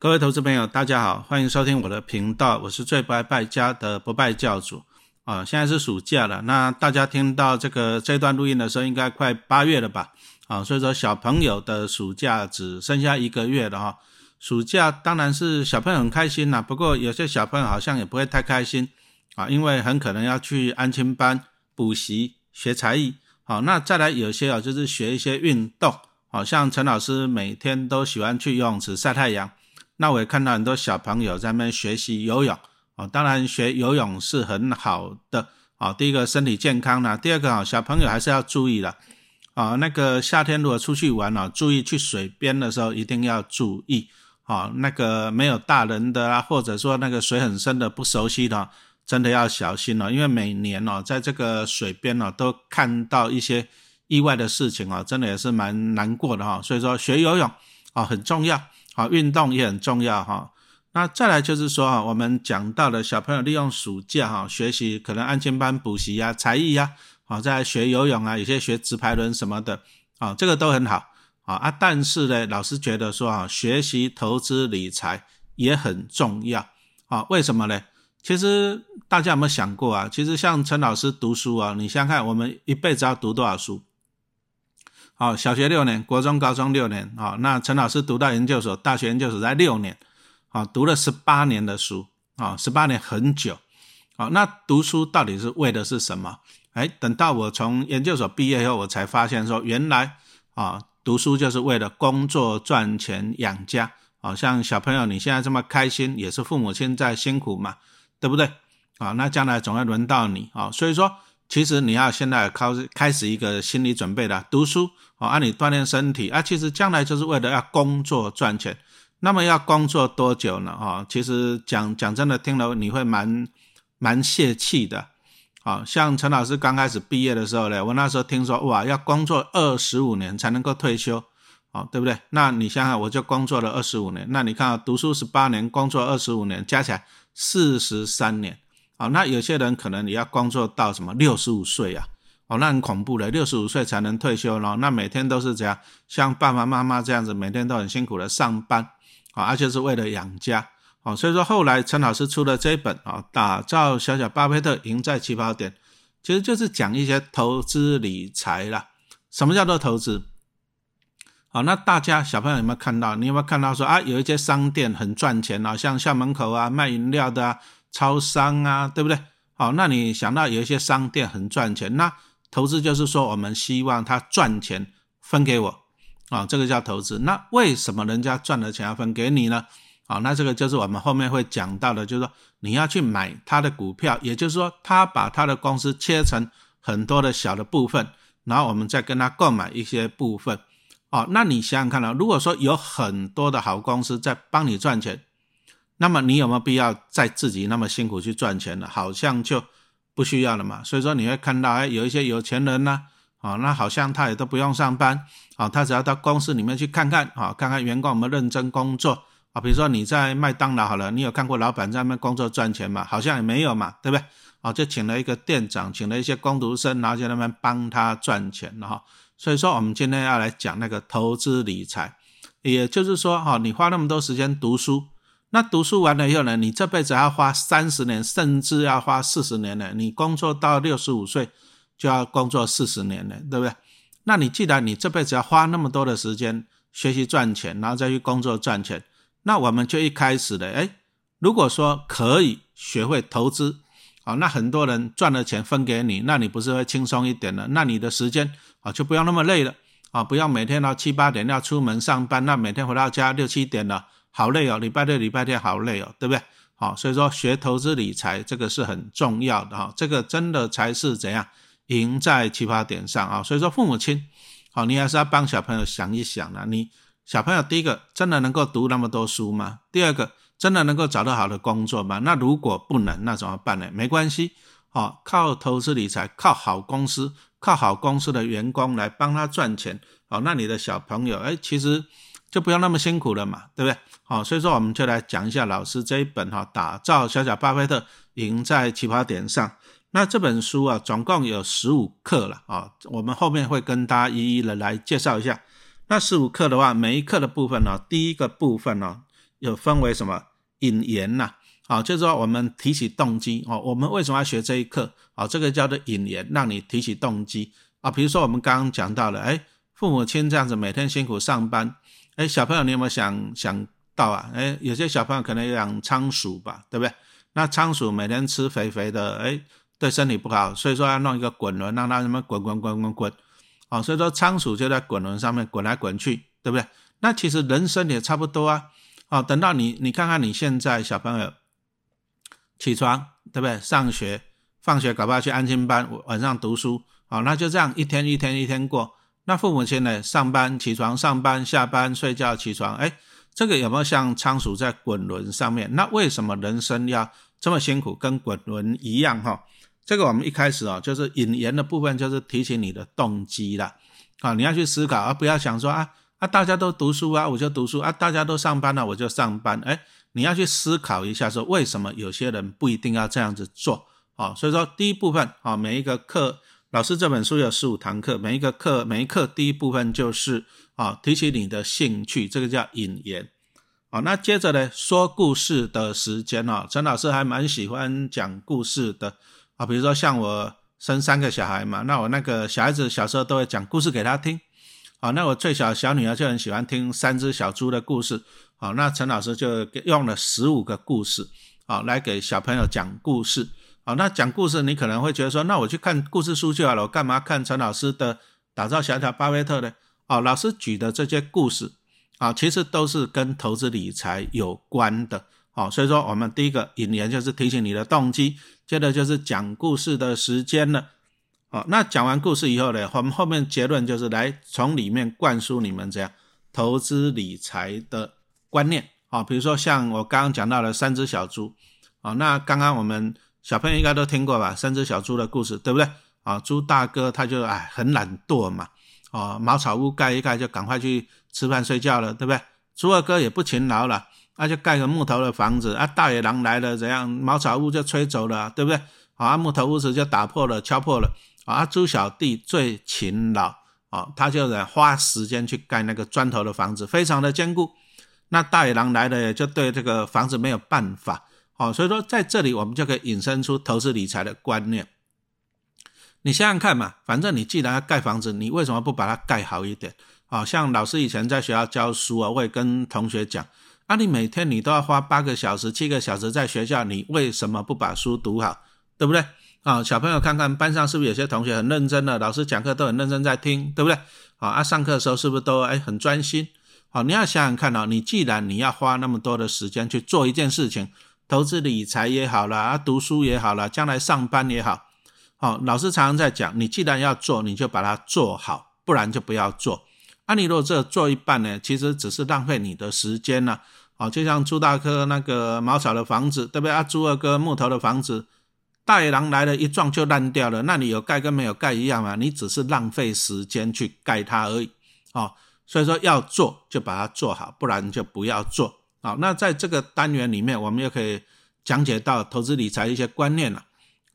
各位投资朋友，大家好，欢迎收听我的频道，我是最不爱败家的不败教主啊。现在是暑假了，那大家听到这个这段录音的时候，应该快八月了吧？啊，所以说小朋友的暑假只剩下一个月了哈。暑假当然是小朋友很开心啦，不过有些小朋友好像也不会太开心啊，因为很可能要去安亲班补习学才艺。好，那再来有些啊，就是学一些运动，好像陈老师每天都喜欢去游泳池晒太阳。那我也看到很多小朋友在那边学习游泳啊，当然学游泳是很好的啊。第一个身体健康呢，第二个啊，小朋友还是要注意了啊。那个夏天如果出去玩啊，注意去水边的时候一定要注意啊。那个没有大人的啊，或者说那个水很深的不熟悉的，真的要小心了，因为每年哦，在这个水边呢，都看到一些意外的事情啊，真的也是蛮难过的哈。所以说学游泳啊很重要。啊，运动也很重要哈。那再来就是说啊，我们讲到的小朋友利用暑假哈学习，可能安全班补习呀、才艺呀，啊，在学游泳啊，有些学直排轮什么的啊，这个都很好啊啊。但是呢，老师觉得说啊，学习投资理财也很重要啊。为什么呢？其实大家有没有想过啊？其实像陈老师读书啊，你想想看，我们一辈子要读多少书？好，小学六年，国中、高中六年，好，那陈老师读到研究所，大学研究所在六年，好，读了十八年的书，啊，十八年很久，好，那读书到底是为的是什么？哎，等到我从研究所毕业以后，我才发现说，原来啊，读书就是为了工作赚钱养家，好像小朋友你现在这么开心，也是父母亲在辛苦嘛，对不对？啊，那将来总要轮到你，啊，所以说。其实你要现在开始开始一个心理准备的读书啊，按你锻炼身体啊，其实将来就是为了要工作赚钱。那么要工作多久呢？啊，其实讲讲真的，听了你会蛮蛮泄气的。啊，像陈老师刚开始毕业的时候呢，我那时候听说哇，要工作二十五年才能够退休，啊，对不对？那你想想，我就工作了二十五年，那你看啊读书十八年，工作二十五年，加起来四十三年。好，那有些人可能你要工作到什么六十五岁啊？哦，那很恐怖的，六十五岁才能退休咯。那每天都是这样，像爸爸妈妈这样子，每天都很辛苦的上班，啊，而且是为了养家，哦，所以说后来陈老师出了这一本啊，打造小小巴菲特，赢在起跑点，其实就是讲一些投资理财啦。什么叫做投资？好，那大家小朋友有没有看到？你有没有看到说啊，有一些商店很赚钱啊，像校门口啊卖饮料的啊。超商啊，对不对？好，那你想到有一些商店很赚钱，那投资就是说我们希望他赚钱分给我啊，这个叫投资。那为什么人家赚了钱要分给你呢？啊，那这个就是我们后面会讲到的，就是说你要去买他的股票，也就是说他把他的公司切成很多的小的部分，然后我们再跟他购买一些部分。哦，那你想想看啊，如果说有很多的好公司在帮你赚钱。那么你有没有必要再自己那么辛苦去赚钱呢？好像就不需要了嘛。所以说你会看到，哎，有一些有钱人呢，啊，那好像他也都不用上班，啊，他只要到公司里面去看看，啊，看看员工有没有认真工作，啊，比如说你在麦当劳好了，你有看过老板在那边工作赚钱吗？好像也没有嘛，对不对？啊，就请了一个店长，请了一些工读生，然后在那边帮他赚钱了哈。所以说我们今天要来讲那个投资理财，也就是说，哈，你花那么多时间读书。那读书完了以后呢？你这辈子要花三十年，甚至要花四十年呢？你工作到六十五岁，就要工作四十年了，对不对？那你既然你这辈子要花那么多的时间学习赚钱，然后再去工作赚钱，那我们就一开始的，哎，如果说可以学会投资，啊，那很多人赚了钱分给你，那你不是会轻松一点了？那你的时间啊就不要那么累了，啊，不要每天到七八点要出门上班，那每天回到家六七点了。好累哦，礼拜六、礼拜天好累哦，对不对？好，所以说学投资理财这个是很重要的哈，这个真的才是怎样赢在起跑点上啊。所以说父母亲，好，你还是要帮小朋友想一想啊。你小朋友第一个真的能够读那么多书吗？第二个真的能够找到好的工作吗？那如果不能，那怎么办呢？没关系，好，靠投资理财，靠好公司，靠好公司的员工来帮他赚钱，好，那你的小朋友，哎，其实。就不要那么辛苦了嘛，对不对？好，所以说我们就来讲一下老师这一本哈，打造小小巴菲特，赢在起跑点上。那这本书啊，总共有十五课了啊，我们后面会跟大家一一的来介绍一下。那十五课的话，每一课的部分呢，第一个部分呢，有分为什么引言呐？啊，就是说我们提起动机哦，我们为什么要学这一课？啊，这个叫做引言，让你提起动机啊。比如说我们刚刚讲到了，哎，父母亲这样子每天辛苦上班，哎，小朋友你有没有想想到啊？哎，有些小朋友可能养仓鼠吧，对不对？那仓鼠每天吃肥肥的，哎，对身体不好，所以说要弄一个滚轮，让它什么滚滚滚滚滚，啊，所以说仓鼠就在滚轮上面滚来滚去，对不对？那其实人生也差不多啊，哦，等到你你看看你现在小朋友。起床，对不对？上学、放学，搞不好去安心班，晚上读书，好，那就这样一天一天一天过。那父母亲呢？上班、起床、上班、下班、睡觉、起床，哎，这个有没有像仓鼠在滚轮上面？那为什么人生要这么辛苦，跟滚轮一样？哈，这个我们一开始哦，就是引言的部分，就是提醒你的动机了。啊，你要去思考，而不要想说啊啊，大家都读书啊，我就读书啊，大家都上班了，我就上班，哎。你要去思考一下，说为什么有些人不一定要这样子做啊？所以说第一部分啊，每一个课老师这本书有十五堂课，每一个课每一课第一部分就是啊，提起你的兴趣，这个叫引言啊。那接着呢，说故事的时间啊，陈老师还蛮喜欢讲故事的啊。比如说像我生三个小孩嘛，那我那个小孩子小时候都会讲故事给他听啊。那我最小小女儿就很喜欢听三只小猪的故事。好，那陈老师就用了十五个故事，好来给小朋友讲故事。好，那讲故事你可能会觉得说，那我去看故事书就好了，我干嘛看陈老师的打造小小巴菲特呢？哦，老师举的这些故事，啊，其实都是跟投资理财有关的。好，所以说我们第一个引言就是提醒你的动机，接着就是讲故事的时间了。好，那讲完故事以后呢，我们后面结论就是来从里面灌输你们这样投资理财的。观念啊，比如说像我刚刚讲到的三只小猪啊，那刚刚我们小朋友应该都听过吧？三只小猪的故事，对不对？啊，猪大哥他就哎很懒惰嘛，哦，茅草屋盖一盖就赶快去吃饭睡觉了，对不对？猪二哥也不勤劳了，那就盖个木头的房子啊，大野狼来了怎样？茅草屋就吹走了，对不对？啊，木头屋子就打破了、敲破了啊。猪小弟最勤劳啊，他就在花时间去盖那个砖头的房子，非常的坚固。那大野狼来了，也就对这个房子没有办法，好，所以说在这里我们就可以引申出投资理财的观念。你想想看嘛，反正你既然要盖房子，你为什么不把它盖好一点？啊，像老师以前在学校教书啊，会跟同学讲，啊，你每天你都要花八个小时、七个小时在学校，你为什么不把书读好？对不对？啊，小朋友看看班上是不是有些同学很认真的，老师讲课都很认真在听，对不对？啊，啊，上课的时候是不是都哎很专心？好，你要想想看哦，你既然你要花那么多的时间去做一件事情，投资理财也好了，啊，读书也好了，将来上班也好，好，老师常常在讲，你既然要做，你就把它做好，不然就不要做。啊，你如果这做一半呢，其实只是浪费你的时间了。好，就像朱大哥那个茅草的房子，对不对啊？朱二哥木头的房子，大野狼来了一撞就烂掉了，那你有盖跟没有盖一样嘛？你只是浪费时间去盖它而已，哦。所以说要做就把它做好，不然就不要做。好，那在这个单元里面，我们又可以讲解到投资理财一些观念了。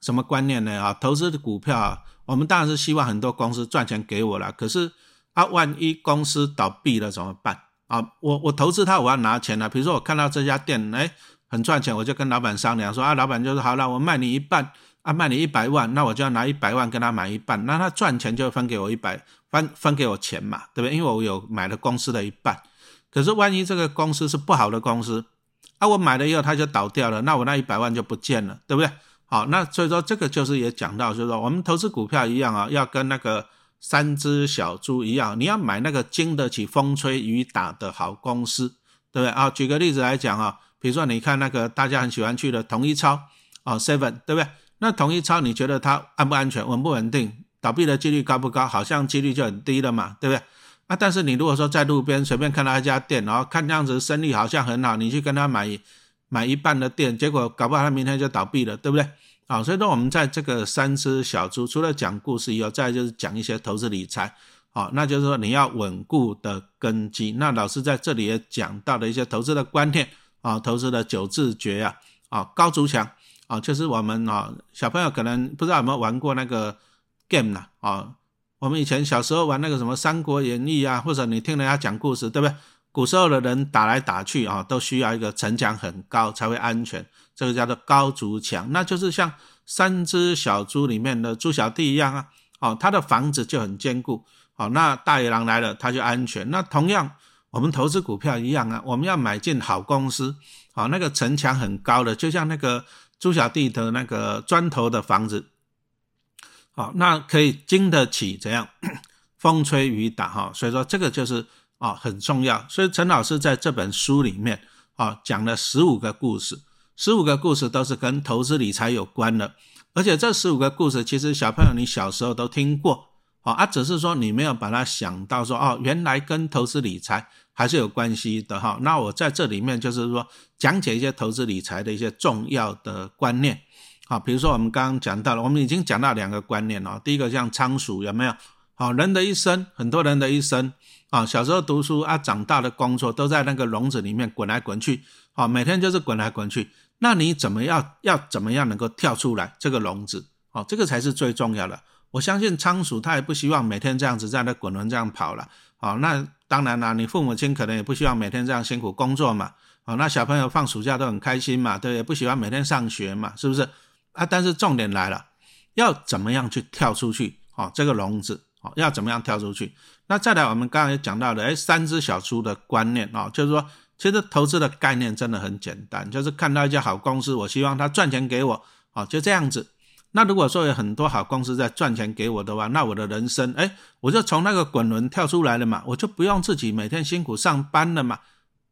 什么观念呢？啊，投资的股票啊，我们当然是希望很多公司赚钱给我了。可是啊，万一公司倒闭了怎么办？啊，我我投资它，我要拿钱了。比如说我看到这家店哎很赚钱，我就跟老板商量说啊，老板就说好了，我卖你一半。啊，卖你一百万，那我就要拿一百万跟他买一半，那他赚钱就分给我一百，分分给我钱嘛，对不对？因为我有买了公司的一半。可是万一这个公司是不好的公司，啊，我买了以后它就倒掉了，那我那一百万就不见了，对不对？好，那所以说这个就是也讲到，就是说我们投资股票一样啊，要跟那个三只小猪一样，你要买那个经得起风吹雨打的好公司，对不对？啊，举个例子来讲啊，比如说你看那个大家很喜欢去的统一超啊，seven，对不对？那统一超你觉得它安不安全、稳不稳定、倒闭的几率高不高？好像几率就很低了嘛，对不对？啊，但是你如果说在路边随便看到一家店，然后看样子生意好像很好，你去跟他买买一半的店，结果搞不好他明天就倒闭了，对不对？啊，所以说我们在这个三只小猪，除了讲故事以后，再就是讲一些投资理财，好，那就是说你要稳固的根基。那老师在这里也讲到了一些投资的观念啊，投资的九字诀啊，啊，高筑墙。啊，就是我们啊，小朋友可能不知道有没有玩过那个 game 啦啊。我们以前小时候玩那个什么《三国演义》啊，或者你听人家讲故事，对不对？古时候的人打来打去啊，都需要一个城墙很高才会安全，这个叫做高筑墙，那就是像三只小猪里面的猪小弟一样啊，哦，他的房子就很坚固，哦，那大野狼来了他就安全。那同样我们投资股票一样啊，我们要买进好公司，哦，那个城墙很高的，就像那个猪小弟的那个砖头的房子，好，那可以经得起怎样 风吹雨打哈，所以说这个就是啊很重要。所以陈老师在这本书里面啊讲了十五个故事。十五个故事都是跟投资理财有关的，而且这十五个故事其实小朋友你小时候都听过，哦啊，只是说你没有把它想到说哦，原来跟投资理财还是有关系的哈。那我在这里面就是说讲解一些投资理财的一些重要的观念，好，比如说我们刚刚讲到了，我们已经讲到两个观念了，第一个像仓鼠有没有？好，人的一生，很多人的一生啊，小时候读书啊，长大的工作都在那个笼子里面滚来滚去，啊，每天就是滚来滚去。那你怎么样？要怎么样能够跳出来这个笼子？哦，这个才是最重要的。我相信仓鼠它也不希望每天这样子在那滚轮这样跑了。好，那当然啦，你父母亲可能也不希望每天这样辛苦工作嘛。好，那小朋友放暑假都很开心嘛，对，也不喜欢每天上学嘛，是不是？啊，但是重点来了，要怎么样去跳出去？哦，这个笼子，哦，要怎么样跳出去？那再来，我们刚才讲到的，哎，三只小猪的观念哦，就是说。其实投资的概念真的很简单，就是看到一家好公司，我希望它赚钱给我，啊，就这样子。那如果说有很多好公司在赚钱给我的话，那我的人生，哎，我就从那个滚轮跳出来了嘛，我就不用自己每天辛苦上班了嘛，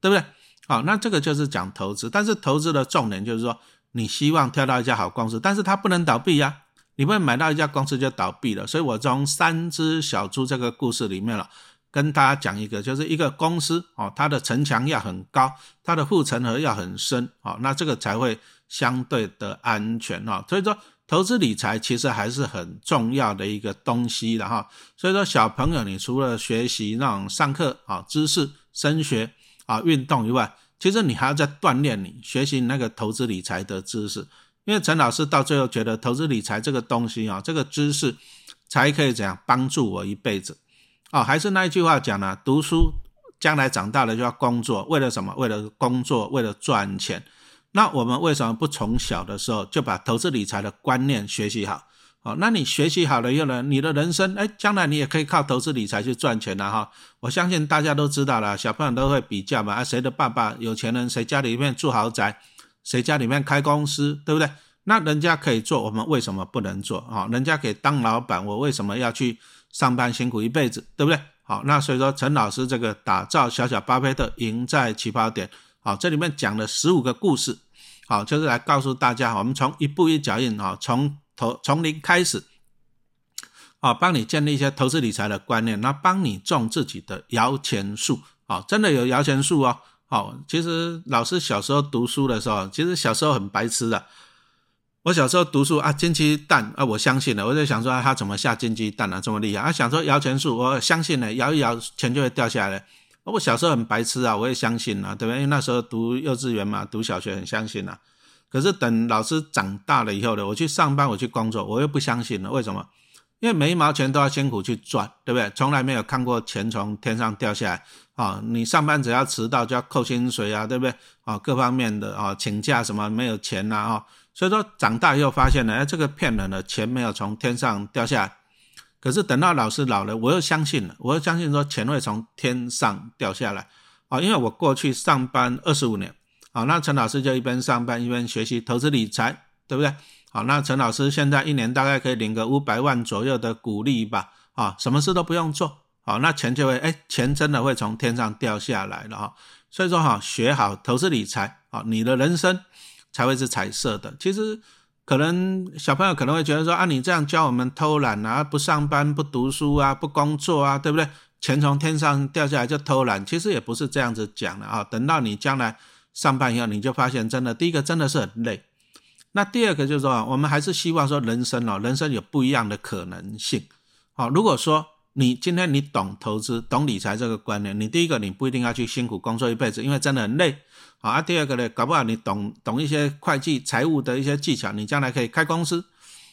对不对？好，那这个就是讲投资，但是投资的重点就是说，你希望跳到一家好公司，但是它不能倒闭呀，你不会买到一家公司就倒闭了。所以我从三只小猪这个故事里面了。跟大家讲一个，就是一个公司哦，它的城墙要很高，它的护城河要很深哦，那这个才会相对的安全哦。所以说，投资理财其实还是很重要的一个东西的哈。所以说，小朋友，你除了学习那种上课啊知识、升学啊运动以外，其实你还要在锻炼你学习那个投资理财的知识。因为陈老师到最后觉得，投资理财这个东西啊，这个知识才可以怎样帮助我一辈子。哦，还是那一句话讲呢，读书将来长大了就要工作，为了什么？为了工作，为了赚钱。那我们为什么不从小的时候就把投资理财的观念学习好？哦，那你学习好了以后呢，你的人生，哎，将来你也可以靠投资理财去赚钱了哈。我相信大家都知道了，小朋友都会比较嘛，啊，谁的爸爸有钱人，谁家里面住豪宅，谁家里面开公司，对不对？那人家可以做，我们为什么不能做？啊，人家可以当老板，我为什么要去？上班辛苦一辈子，对不对？好，那所以说陈老师这个打造小小巴菲特，赢在起跑点。好，这里面讲了十五个故事，好，就是来告诉大家，我们从一步一脚印，哈，从投从零开始，啊，帮你建立一些投资理财的观念，那帮你种自己的摇钱树，啊，真的有摇钱树哦。好，其实老师小时候读书的时候，其实小时候很白痴的。我小时候读书啊，金鸡蛋啊，我相信了。我就想说，他怎么下金鸡蛋啊，这么厉害啊？想说摇钱树，我相信了，摇一摇钱就会掉下来。我小时候很白痴啊，我也相信了，对不对？因为那时候读幼稚园嘛，读小学很相信了。可是等老师长大了以后呢，我去上班，我去工作，我又不相信了。为什么？因为每一毛钱都要辛苦去赚，对不对？从来没有看过钱从天上掉下来啊！你上班只要迟到就要扣薪水啊，对不对？啊，各方面的啊，请假什么没有钱呐啊！所以说长大以后发现呢，哎，这个骗人的钱没有从天上掉下来。可是等到老师老了，我又相信了，我又相信说钱会从天上掉下来啊！因为我过去上班二十五年，好，那陈老师就一边上班一边学习投资理财，对不对？好，那陈老师现在一年大概可以领个五百万左右的股利吧？啊，什么事都不用做，好，那钱就会，哎，钱真的会从天上掉下来了哈！所以说哈，学好投资理财啊，你的人生。才会是彩色的。其实，可能小朋友可能会觉得说啊，你这样教我们偷懒啊，不上班、不读书啊、不工作啊，对不对？钱从天上掉下来就偷懒，其实也不是这样子讲的啊。等到你将来上班以后，你就发现真的，第一个真的是很累。那第二个就是说，我们还是希望说，人生哦，人生有不一样的可能性。好，如果说你今天你懂投资、懂理财这个观念，你第一个你不一定要去辛苦工作一辈子，因为真的很累。好啊，第二个呢，搞不好你懂懂一些会计、财务的一些技巧，你将来可以开公司。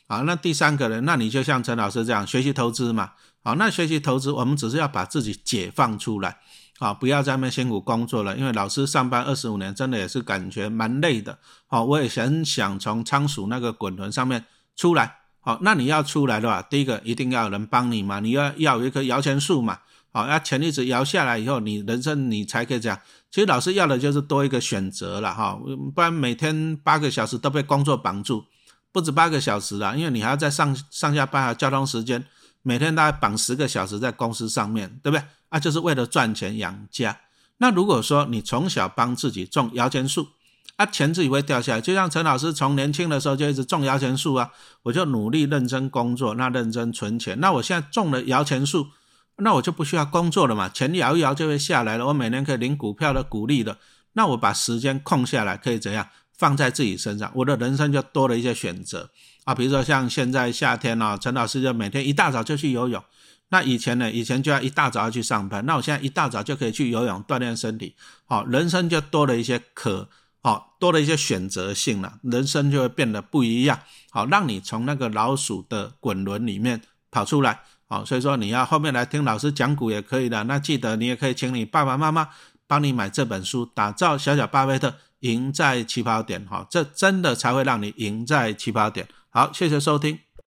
啊，那第三个呢，那你就像陈老师这样学习投资嘛。好，那学习投资，我们只是要把自己解放出来。啊，不要在那边辛苦工作了，因为老师上班二十五年，真的也是感觉蛮累的。好，我也很想从仓鼠那个滚轮上面出来。好，那你要出来的话，第一个一定要有人帮你嘛，你要要有一棵摇钱树嘛。好，那钱一直摇下来以后，你人生你才可以这样。其实老师要的就是多一个选择了哈，不然每天八个小时都被工作绑住，不止八个小时了，因为你还要在上上下班啊，交通时间，每天大概绑十个小时在公司上面对不对？啊，就是为了赚钱养家。那如果说你从小帮自己种摇钱树，啊，钱自己会掉下来，就像陈老师从年轻的时候就一直种摇钱树啊，我就努力认真工作，那认真存钱，那我现在种了摇钱树。那我就不需要工作了嘛，钱摇一摇就会下来了。我每年可以领股票的股利的。那我把时间空下来，可以怎样放在自己身上？我的人生就多了一些选择啊。比如说像现在夏天啊，陈老师就每天一大早就去游泳。那以前呢，以前就要一大早要去上班。那我现在一大早就可以去游泳锻炼身体。好，人生就多了一些可，好多了一些选择性了。人生就会变得不一样。好，让你从那个老鼠的滚轮里面跑出来。好，所以说你要后面来听老师讲股也可以的。那记得你也可以请你爸爸妈妈帮你买这本书，打造小小巴菲特，赢在起跑点。好，这真的才会让你赢在起跑点。好，谢谢收听。